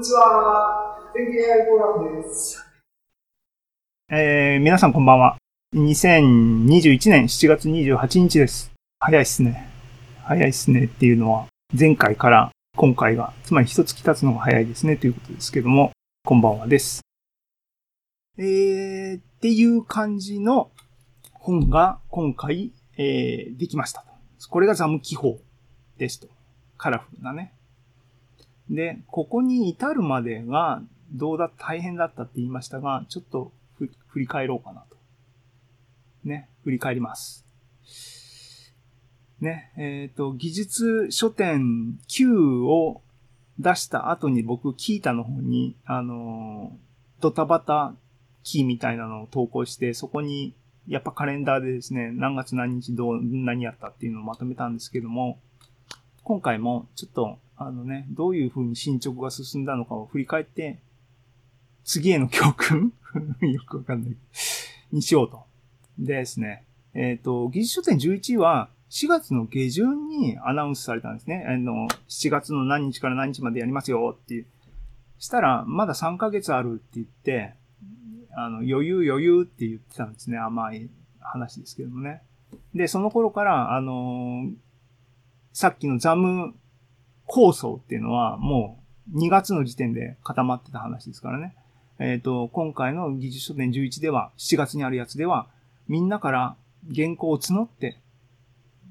にちは。天気 AI フォーラムです。えー、皆さんこんばんは。2021年7月28日です。早いっすね。早いっすねっていうのは、前回から今回が、つまり一月経つのが早いですねということですけども、こんばんはです。えー、っていう感じの本が今回、えー、できました。これがザム記法ですと。カラフルなね。で、ここに至るまでがどうだ、大変だったって言いましたが、ちょっと振り返ろうかなと。ね、振り返ります。ね、えっ、ー、と、技術書店9を出した後に僕、キータの方に、あの、ドタバタキーみたいなのを投稿して、そこに、やっぱカレンダーでですね、何月何日どう、何やったっていうのをまとめたんですけども、今回もちょっと、あのね、どういう風に進捗が進んだのかを振り返って、次への教訓？よくわかんない。にしようと。でですね、えっ、ー、と、技術書店11は4月の下旬にアナウンスされたんですね。あの、7月の何日から何日までやりますよっていう。したら、まだ3ヶ月あるって言って、あの、余裕余裕って言ってたんですね。甘い話ですけどもね。で、その頃から、あのー、さっきのザム構想っていうのはもう2月の時点で固まってた話ですからね。えっ、ー、と、今回の技術書店11では、7月にあるやつでは、みんなから原稿を募って、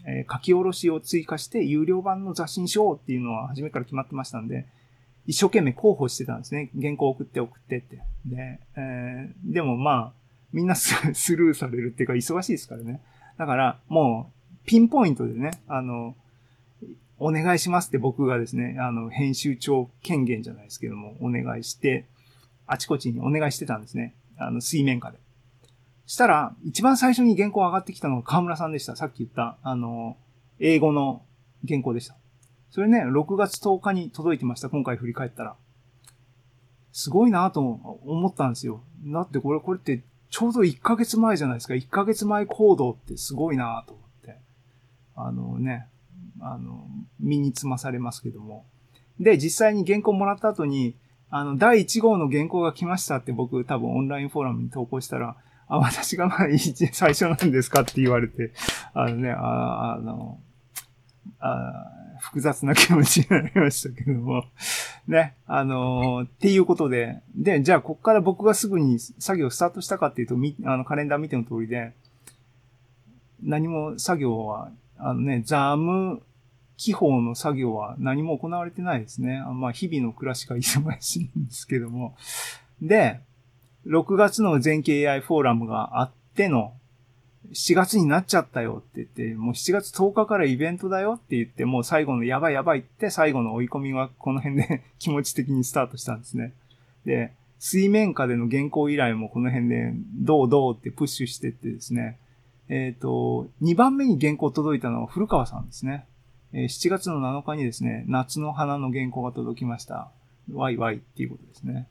えー、書き下ろしを追加して有料版の雑誌にしようっていうのは初めから決まってましたんで、一生懸命候補してたんですね。原稿送って送ってって。で、えー、でもまあ、みんな スルーされるっていうか忙しいですからね。だから、もう、ピンポイントでね、あの、お願いしますって僕がですね、あの、編集長権限じゃないですけども、お願いして、あちこちにお願いしてたんですね。あの、水面下で。したら、一番最初に原稿上がってきたのが河村さんでした。さっき言った、あの、英語の原稿でした。それね、6月10日に届いてました。今回振り返ったら。すごいなと思ったんですよ。だってこれ、これってちょうど1ヶ月前じゃないですか。1ヶ月前行動ってすごいなと思って。あのね、あの、身につまされますけども。で、実際に原稿もらった後に、あの、第1号の原稿が来ましたって僕多分オンラインフォーラムに投稿したら、あ、私がまあ最初なんですかって言われて、あのね、ああの、あ複雑な気持ちになりましたけども。ね、あの、っていうことで、で、じゃあ、こっから僕がすぐに作業スタートしたかっていうと、み、あの、カレンダー見ての通りで、何も作業は、あのね、ザム気泡の作業は何も行われてないですね。まあ、日々の暮らしが忙しいんですけども。で、6月の全景 AI フォーラムがあっての、7月になっちゃったよって言って、もう7月10日からイベントだよって言って、もう最後のやばいやばいって最後の追い込みはこの辺で 気持ち的にスタートしたんですね。で、水面下での原稿依頼もこの辺でどうどうってプッシュしてってですね、えっ、ー、と、2番目に原稿届いたのは古川さんですね。7月の7日にですね、夏の花の原稿が届きました。ワイワイっていうことですね。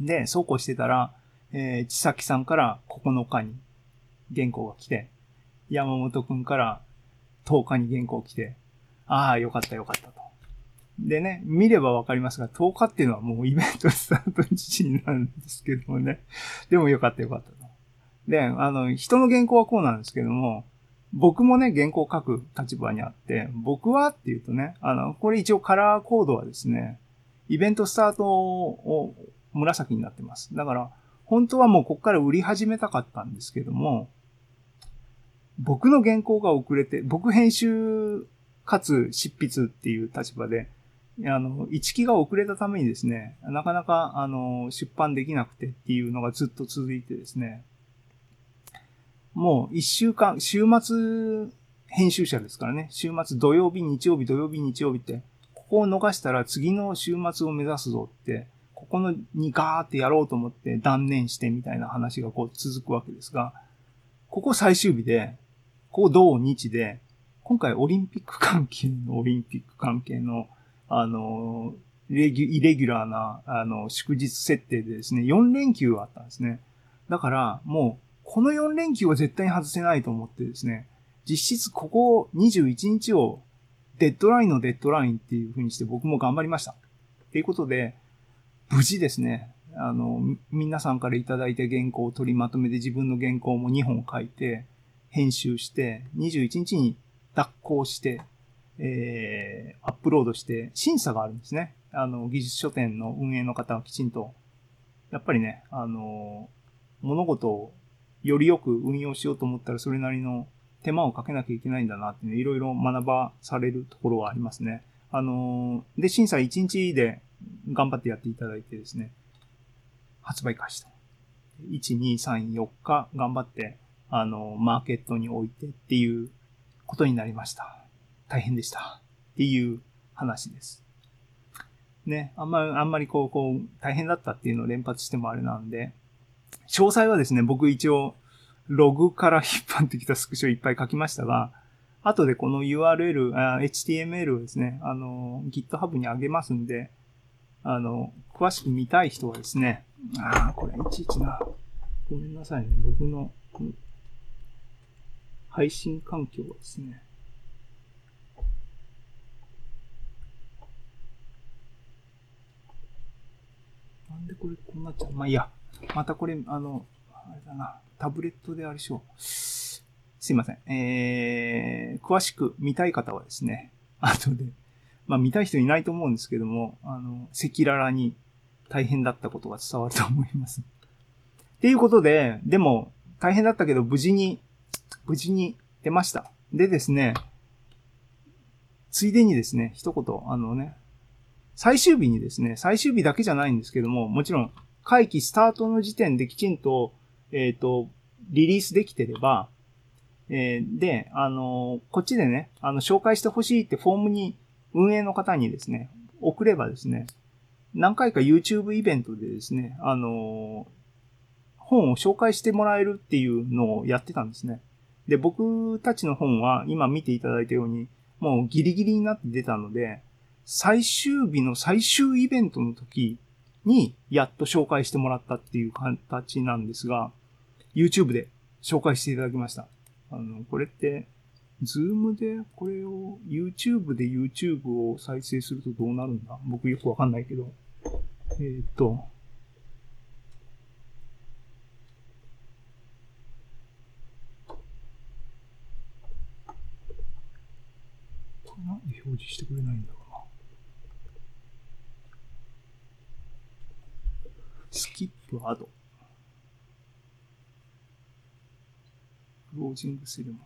で、そうこうしてたら、えー、千崎さんから9日に原稿が来て、山本くんから10日に原稿来て、ああ、よかったよかったと。でね、見ればわかりますが、10日っていうのはもうイベントスタート時になるんですけどもね。でもよかったよかったと。で、あの、人の原稿はこうなんですけども、僕もね、原稿を書く立場にあって、僕はっていうとね、あの、これ一応カラーコードはですね、イベントスタートを紫になってます。だから、本当はもうここから売り始めたかったんですけども、僕の原稿が遅れて、僕編集かつ執筆っていう立場で、あの、一期が遅れたためにですね、なかなか、あの、出版できなくてっていうのがずっと続いてですね、もう一週間、週末編集者ですからね。週末土曜日、日曜日、土曜日、日曜日って、ここを逃したら次の週末を目指すぞって、ここのにガーってやろうと思って断念してみたいな話がこう続くわけですが、ここ最終日で、ここ土日で、今回オリンピック関係のオリンピック関係の、あの、イレギュラーな、あの、祝日設定でですね、4連休あったんですね。だから、もう、この4連休は絶対に外せないと思ってですね、実質ここ21日をデッドラインのデッドラインっていう風にして僕も頑張りました。っていうことで、無事ですね、あの、皆さんからいただいた原稿を取りまとめて自分の原稿も2本書いて、編集して、21日に脱稿して、えー、アップロードして、審査があるんですね。あの、技術書店の運営の方がきちんと、やっぱりね、あの、物事をよりよく運用しようと思ったらそれなりの手間をかけなきゃいけないんだなってね、いろいろ学ばされるところはありますね。あの、で、審査1日で頑張ってやっていただいてですね、発売開始と。1、2、3、4日頑張って、あの、マーケットに置いてっていうことになりました。大変でした。っていう話です。ね、あんまり、あんまりこう、こう、大変だったっていうのを連発してもあれなんで、詳細はですね、僕一応、ログから引っ張ってきたスクショいっぱい書きましたが、後でこの URL、HTML をですね、あの、GitHub に上げますんで、あの、詳しく見たい人はですね、ああ、これいちいちな、ごめんなさいね、僕の、配信環境はですね、なんでこれこうなっちゃう。まあいいや。またこれ、あの、あれだな。タブレットであれしよう。すいません。えー、詳しく見たい方はですね、後で、まあ見たい人いないと思うんですけども、あの、赤裸々に大変だったことが伝わると思います。っていうことで、でも、大変だったけど、無事に、無事に出ました。でですね、ついでにですね、一言、あのね、最終日にですね、最終日だけじゃないんですけども、もちろん、会期スタートの時点できちんと、えっ、と、リリースできてれば、えーで、あのこっちでね、あの、紹介してほしいってフォームに、運営の方にですね、送ればですね、何回か YouTube イベントでですね、あの本を紹介してもらえるっていうのをやってたんですね。で、僕たちの本は今見ていただいたように、もうギリギリになって出たので、最終日の最終イベントの時にやっと紹介してもらったっていう形なんですが、YouTube で紹介していただきました。あの、これって、ズームでこれを YouTube で YouTube を再生するとどうなるんだ？僕よくわかんないけど。えーっと、なんで表示してくれないんだろうな。スキップアド。クロージングセレモ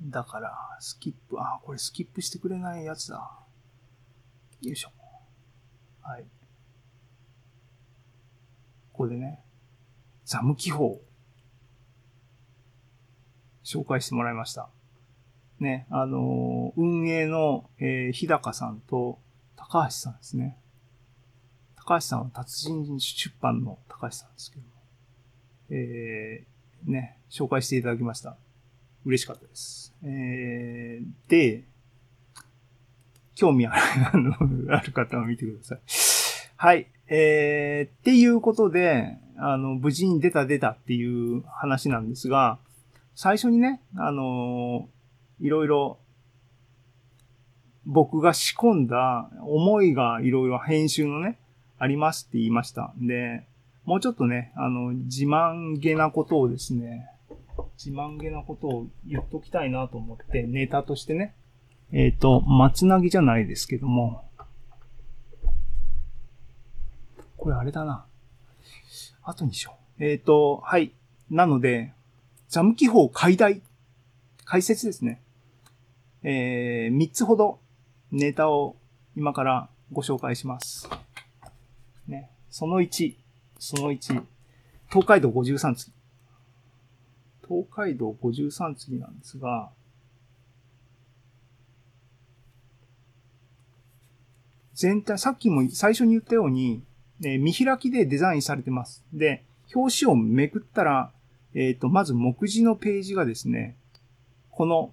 ニー。だから、スキップ、あ、これスキップしてくれないやつだ。よいしょ。はい。ここでね、ザム記法。紹介してもらいました。ね、あのー運営の、えー日高さんと高橋さんですね。高橋さんは達人出版の高橋さんですけども。えー、ね、紹介していただきました。嬉しかったです。えー、で、興味ある方は見てください。はい。えー、っていうことで、あの、無事に出た出たっていう話なんですが、最初にね、あのいろいろ僕が仕込んだ思いがいろいろ編集のね、ありますって言いました。で、もうちょっとね、あの、自慢げなことをですね、自慢げなことを言っときたいなと思って、ネタとしてね、えっ、と、松なぎじゃないですけども、これあれだな。後にしよう。えっ、と、はい。なので、ザム記法解題、解説ですね。えー、3つほどネタを今からご紹介します。ね。その1、その1、東海道53次。東海道53次なんですが、全体、さっきも最初に言ったように、えー見開きでデザインされてます。で、表紙をめくったら、えっ、と、まず目次のページがですね、この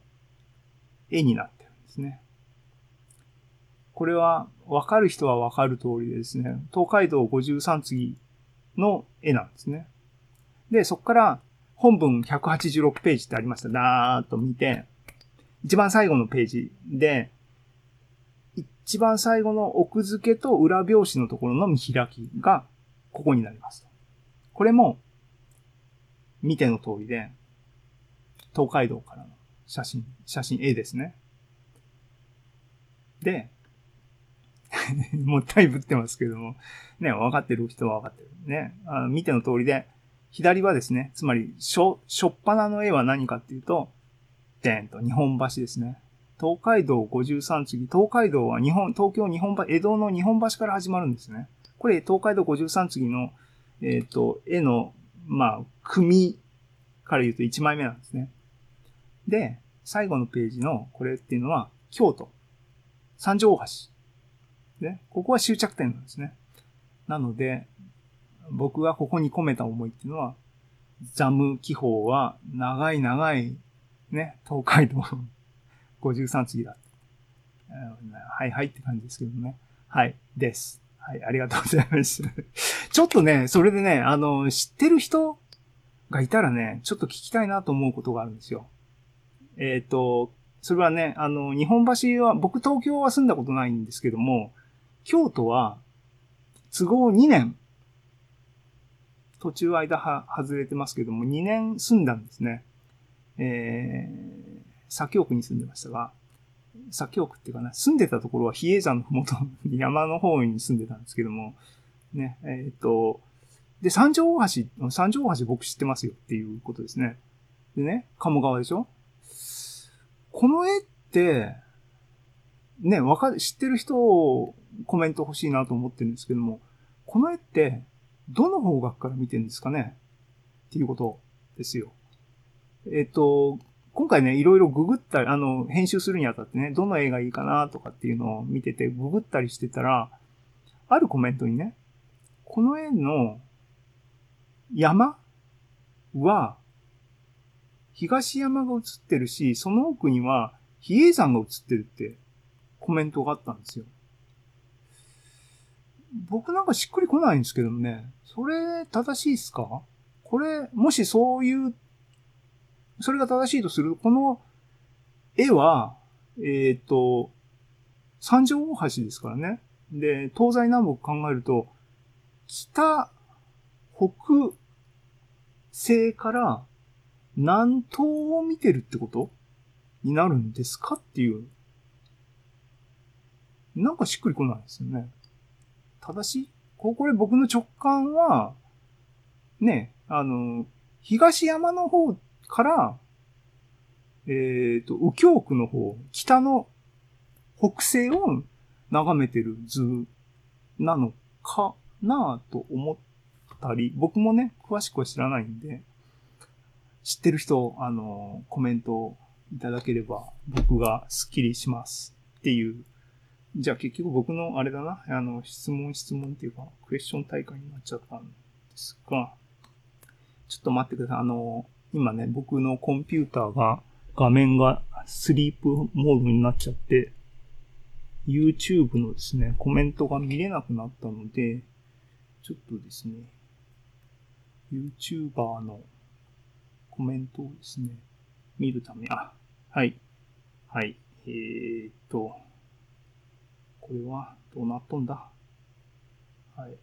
絵になってるんですね。これは、わかる人はわかる通りでですね、東海道53次の絵なんですね。で、そこから本文186ページってありました。だーっと見て、一番最後のページで、一番最後の奥付けと裏表紙のところの見開きが、ここになります。これも、見ての通りで、東海道からの写真、写真 A ですね。で、もったいぶってますけども、ね、分かってる人は分かってる。ね、あの見ての通りで、左はですね、つまり、しょ、しょっぱなの絵は何かっていうと、でんと、日本橋ですね。東海道53次、東海道は日本、東京日本橋、江戸の日本橋から始まるんですね。これ、東海道53次の、えっ、と、絵の、まあ、組から言うと1枚目なんですね。で、最後のページのこれっていうのは、京都、三条大橋。ね、ここは終着点なんですね。なので、僕がここに込めた思いっていうのは、ザム気泡は長い長い、ね、東海道53 次だ。はいはいって感じですけどね。はい、です。はい、ありがとうございます。ちょっとね、それでね、あの、知ってる人がいたらね、ちょっと聞きたいなと思うことがあるんですよ。えっ、ー、と、それはね、あの、日本橋は、僕東京は住んだことないんですけども、京都は、都合2年、途中間は外れてますけども、2年住んだんですね。えー、左京区に住んでましたが、左京区っていうかな、住んでたところは比叡山のふもと、山の方に住んでたんですけども、ね、えっ、ー、と、で、三条大橋、三条大橋僕知ってますよっていうことですね。でね、鴨川でしょ？この絵って、ね、わかる、知ってる人をコメント欲しいなと思ってるんですけども、この絵って、どの方角から見てるんですかね？っていうことですよ。えっ、と、今回ね、いろいろググったり、あの、編集するにあたってね、どの絵がいいかなとかっていうのを見てて、ググったりしてたら、あるコメントにね、この絵の山は、東山が映ってるし、その奥には比叡山が映ってるってコメントがあったんですよ。僕なんかしっくりこないんですけどね、それ正しいっすか？これ、もしそういう、それが正しいとするこの絵は、えっ、ー、と、三条大橋ですからね。で、東西南北考えると、北、北西から南東を見てるってことになるんですか？っていう。なんかしっくりこないですよね。正しい？これ僕の直感は、ね、あの、東山の方から、えっ、ー、と、右京区の方、北の北西を眺めてる図なのかなと思ったり、僕もね、詳しくは知らないんで、知ってる人、あの、コメントいただければ僕がスッキリしますっていう。じゃあ結局僕のあれだな、あの、質問質問っていうか、クエスチョン大会になっちゃったんですが、ちょっと待ってください。あの、今ね、僕のコンピューターが画面がスリープモードになっちゃって、YouTube のですね、コメントが見れなくなったので、ちょっとですね、YouTuber のコメントをですね、見るため、あ、はい。はい。えー、っと、これはどうなっとんだ？はい。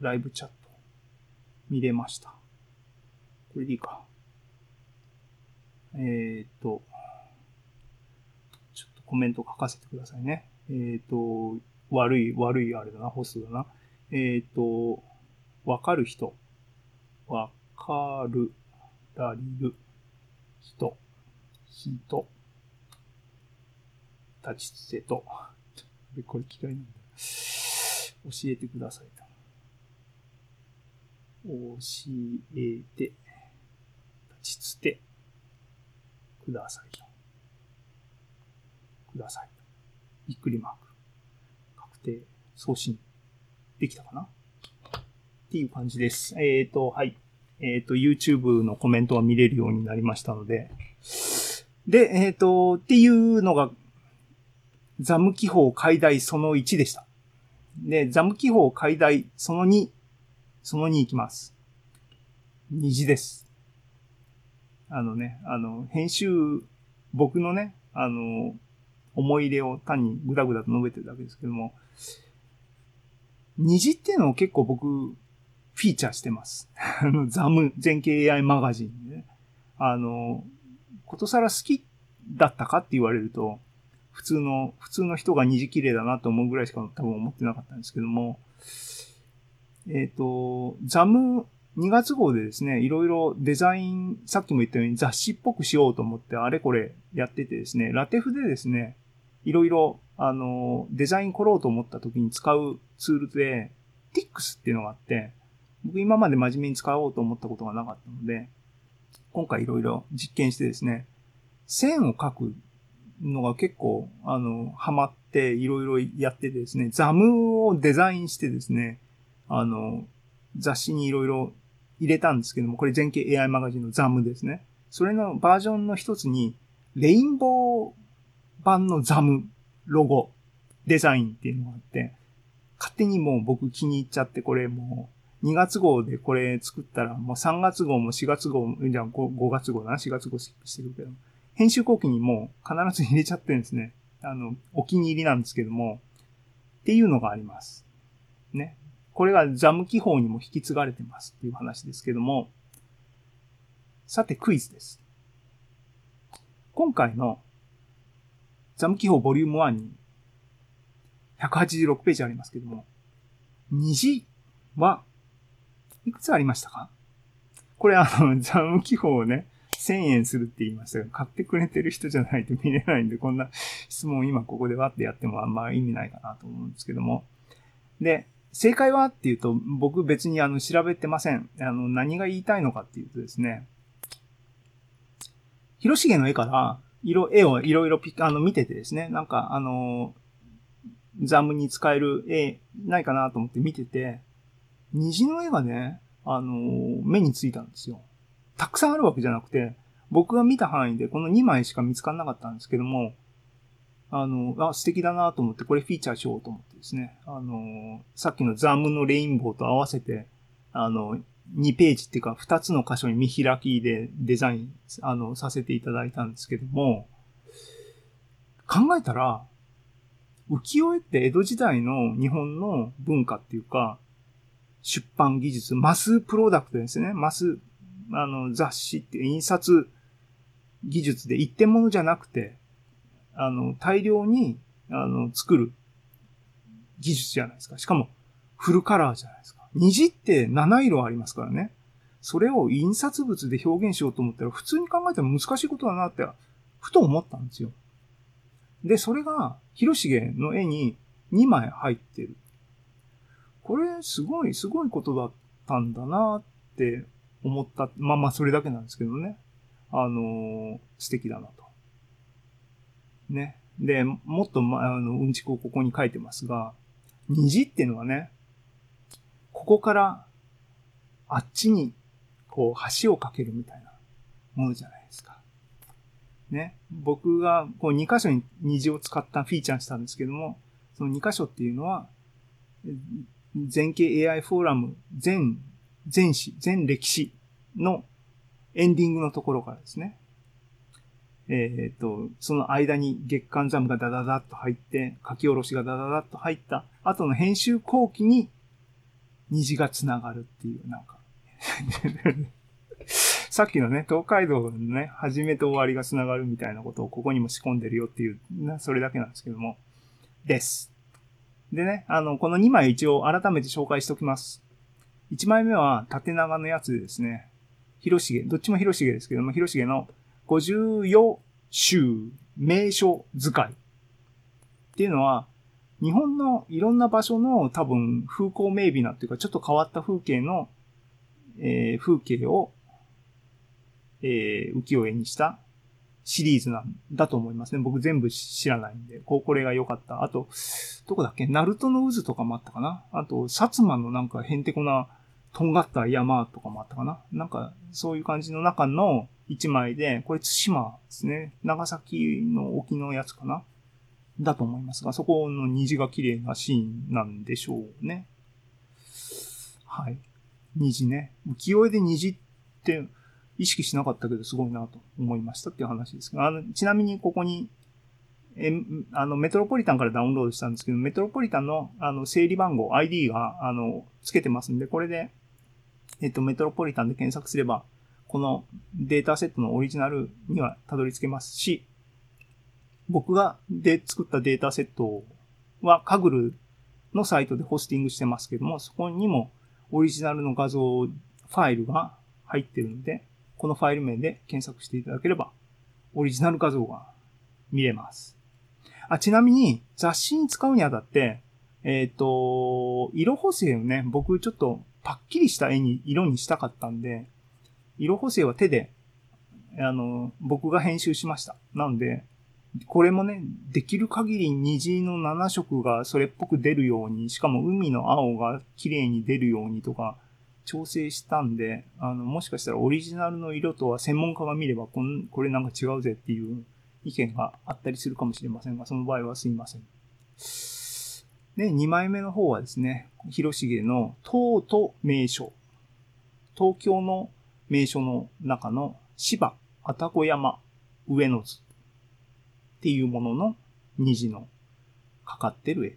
ライブチャット。見れました。これでいいか。えー、っと、ちょっとコメント書かせてくださいね。えー、っと、悪い、悪いあれだな、ホストだな。えー、っと、わかる人。わかる、らりる、人、人、立ちつてと。これ機械なんだ。教えてくださいと。教えて、立ちつて、くださいと。くださいと。びっくりマーク。確定、送信。できたかなっていう感じです。えっ、ー、と、はい。えっ、ー、と、YouTube のコメントが見れるようになりましたので。で、えっ、ー、と、っていうのが、ザム記法解題その1でした。で、ザム記法解題その2、その2いきます。虹です。あのね、あの、編集、僕のね、あの、思い入れを単にぐだぐだと述べてるだけですけども、虹っていうのを結構僕、フィーチャーしてます。あの、ザム、全景 AI マガジンでね。あの、ことさら好きだったかって言われると、普通の、普通の人が虹綺麗だなと思うぐらいしか多分思ってなかったんですけども、えっ、と、ザム2月号でですね、いろいろデザイン、さっきも言ったように雑誌っぽくしようと思ってあれこれやっててですね、ラテフでですね、いろいろ、あの、デザイン凝ろうと思った時に使うツールで、Tix っていうのがあって、僕今まで真面目に使おうと思ったことがなかったので、今回いろいろ実験してですね、線を描くのが結構、あの、ハマっていろいろやってですね、ザムをデザインしてですね、あの、雑誌にいろいろ入れたんですけども、これ全景 AI マガジンのザムですね。それのバージョンの一つに、レインボー版のザムロゴデザインっていうのがあって、勝手にもう僕気に入っちゃって、これもう2月号でこれ作ったら、もう3月号も4月号も、じゃあ 5, 5月号だな、4月号スキップしてるけど、編集後期にも必ず入れちゃってるんですね。あの、お気に入りなんですけども、っていうのがあります。ね。これがザム記法にも引き継がれてますっていう話ですけども、さてクイズです。今回のザム記法ボリューム1に186ページありますけども、虹はいくつありましたか？これあの、ザム記法をね、1000円するって言いましたが、買ってくれてる人じゃないと見れないんで、こんな質問を今ここでわってやってもあんま意味ないかなと思うんですけども。で、正解はっていうと、僕別にあの調べてません。あの、何が言いたいのかっていうとですね、広重の絵から、色、絵をいろいろピあの見ててですね、なんかあの、ザムに使える絵ないかなと思って見てて、虹の絵がね、あの、目についたんですよ。たくさんあるわけじゃなくて、僕が見た範囲でこの2枚しか見つからなかったんですけども、あの、あ、素敵だなと思って、これフィーチャーしようと思ってですね、あの、さっきのザムのレインボーと合わせて、あの、2ページっていうか2つの箇所に見開きでデザイン、あの、させていただいたんですけども、考えたら、浮世絵って江戸時代の日本の文化っていうか、出版技術、マスプロダクトですね。マス、あの、雑誌って印刷技術で一点物じゃなくて、あの、大量に、あの、作る技術じゃないですか。しかも、フルカラーじゃないですか。虹って7色ありますからね。それを印刷物で表現しようと思ったら、普通に考えても難しいことだなって、ふと思ったんですよ。で、それが、広重の絵に2枚入ってる。これ、すごい、すごいことだったんだなって思った。まあまあ、それだけなんですけどね。あのー素敵だなと。ね。で、もっと、ま、あの、うんちくをここに書いてますが、虹っていうのはね、ここから、あっちに、こう、橋を架けるみたいなものじゃないですか。ね。僕が、こう、2箇所に虹を使ったフィーチャーしたんですけども、その2箇所っていうのは、え全景 AI フォーラム全、全史、全歴史のエンディングのところからですね。えっ、と、その間に月刊ザムがダダダッと入って、書き下ろしがダダダッと入った後の編集後期に虹が繋がるっていう、なんか。さっきのね、東海道のね、始めと終わりが繋がるみたいなことをここにも仕込んでるよっていう、それだけなんですけども。です。でね、あの、この2枚一応改めて紹介しておきます。1枚目は縦長のやつでですね、広重、どっちも広重ですけども、広重の54州名所使いっていうのは、日本のいろんな場所の多分風光明媚なっていうか、ちょっと変わった風景の、えー風景を、えー浮世絵にしたシリーズなんだと思いますね。僕全部知らないんで、ここれが良かった。あと、どこだっけ？ナルトの渦とかもあったかな？あと、薩摩のなんかへんてこな、とんがった山とかもあったかな？なんか、そういう感じの中の一枚で、これ対馬ですね。長崎の沖のやつかな？だと思いますが、そこの虹が綺麗なシーンなんでしょうね。はい。虹ね。浮世絵で虹って意識しなかったけどすごいなと思いましたっていう話ですが、あの、ちなみにここにえあの、メトロポリタンからダウンロードしたんですけど、メトロポリタンの、あの、整理番号、ID が、あの、つけてますんで、これで、えっと、メトロポリタンで検索すれば、このデータセットのオリジナルにはたどり着けますし、僕がで作ったデータセットはカグルのサイトでホスティングしてますけども、そこにもオリジナルの画像ファイルが入ってるので、このファイル名で検索していただければ、オリジナル画像が見れます。あ、ちなみに雑誌に使うにあたって、えっ、ー、と、色補正をね、僕ちょっとパッキリした絵に、色にしたかったんで、色補正は手で、あの、僕が編集しました。なので、これもね、できる限り虹の7色がそれっぽく出るように、しかも海の青が綺麗に出るようにとか、調整したんで、あの、もしかしたらオリジナルの色とは専門家が見ればこん、これなんか違うぜっていう意見があったりするかもしれませんが、その場合はすいません。で、2枚目の方はですね、広重の塔と名所。東京の名所の中の芝、愛宕山、上野図っていうものの虹のかかってる絵で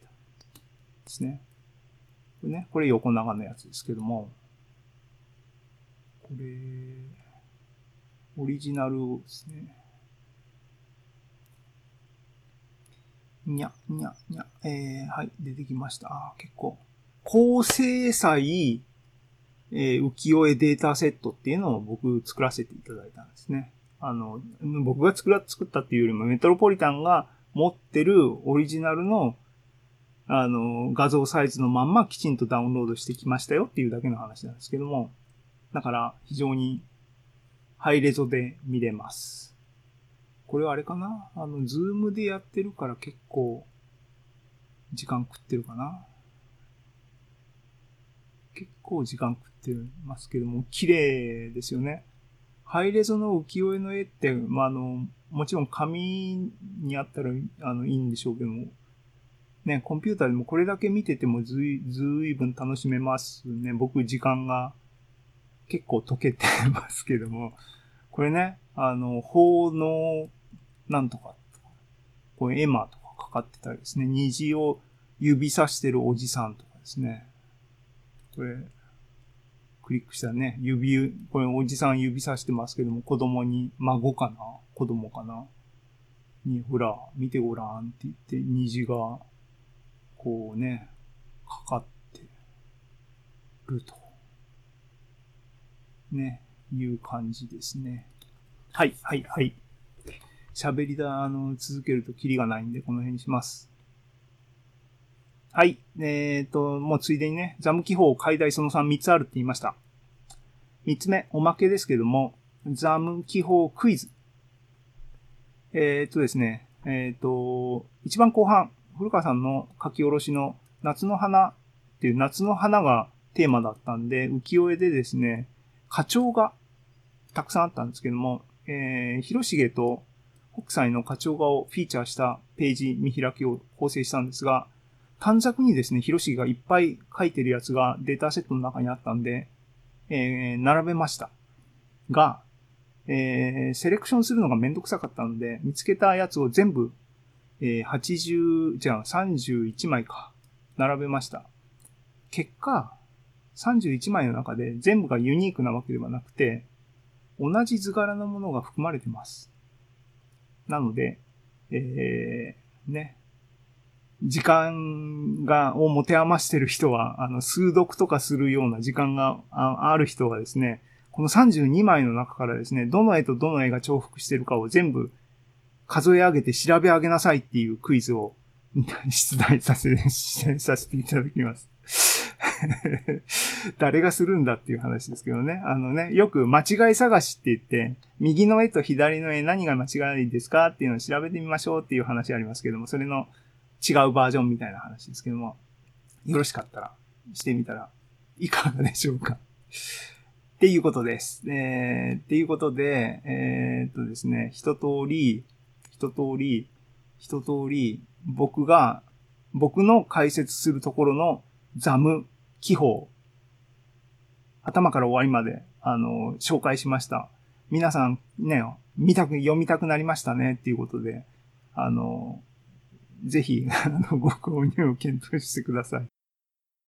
すね。これね、これ横長のやつですけども、これ、オリジナルですね。にゃ、にゃ、にゃ、えー、はい、出てきました。あ結構。高精細、えー、浮世絵データセットっていうのを僕作らせていただいたんですね。あの、僕が作ら、作ったっていうよりもメトロポリタンが持ってるオリジナルのあの、画像サイズのまんまきちんとダウンロードしてきましたよっていうだけの話なんですけども、だから非常にハイレゾで見れます。これはあれかな？あの、ズームでやってるから結構時間食ってるかな？結構時間食ってますけども、綺麗ですよね。ハイレゾの浮世絵の絵って、まあ、あの、もちろん紙にあったらあのいいんでしょうけども、ね、コンピューターでもこれだけ見ててもずい、ずいぶん楽しめますね。僕時間が結構溶けてますけども、これね、あの、法のなんとかこれエマとかかかってたりですね、虹を指さしてるおじさんとかですね。これ、クリックしたね、指、これおじさん指さしてますけども、子供に、孫かな？子供かな？に、ほら、見てごらんって言って、虹がこうね、かかってると。ね、いう感じですね。はい、はい、はい。喋りだ、あの、続けるとキリがないんで、この辺にします。はい。えっ、ー、と、もうついでにね、ザム記法解題その3、3つあるって言いました。3つ目、おまけですけども、ザム記法クイズ。えっ、ー、とですね、えっ、ー、と、一番後半、古川さんの書き下ろしの夏の花っていう夏の花がテーマだったんで、浮世絵でですね、花鳥がたくさんあったんですけども、えー、広重と北斎の花鳥画をフィーチャーしたページ見開きを構成したんですが、短冊にですね、広重がいっぱい書いてるやつがデータセットの中にあったんで、えー、並べました。が、えー、セレクションするのがめんどくさかったので、見つけたやつを全部えー、80、じゃあ31枚か、並べました。結果、31枚の中で全部がユニークなわけではなくて、同じ図柄のものが含まれてます。なので、えー、ね、時間が、を持て余してる人は、あの、数読とかするような時間がある人はですね、この32枚の中からですね、どの絵とどの絵が重複してるかを全部数え上げて調べ上げなさいっていうクイズを出題させ、させていただきます。誰がするんだっていう話ですけどね。あのね、よく間違い探しって言って、右の絵と左の絵何が間違いですかっていうのを調べてみましょうっていう話ありますけども、それの違うバージョンみたいな話ですけども、よろしかったらしてみたらいかがでしょうか。っていうことです。えー、っていうことで、えー、っとですね、一通り、一通り、一通り、僕が、僕の解説するところのザム気泡、頭から終わりまで、あの、紹介しました。皆さんね、見たく、読みたくなりましたねっていうことで、あの、ぜひ、あの、ご購入を検討してください。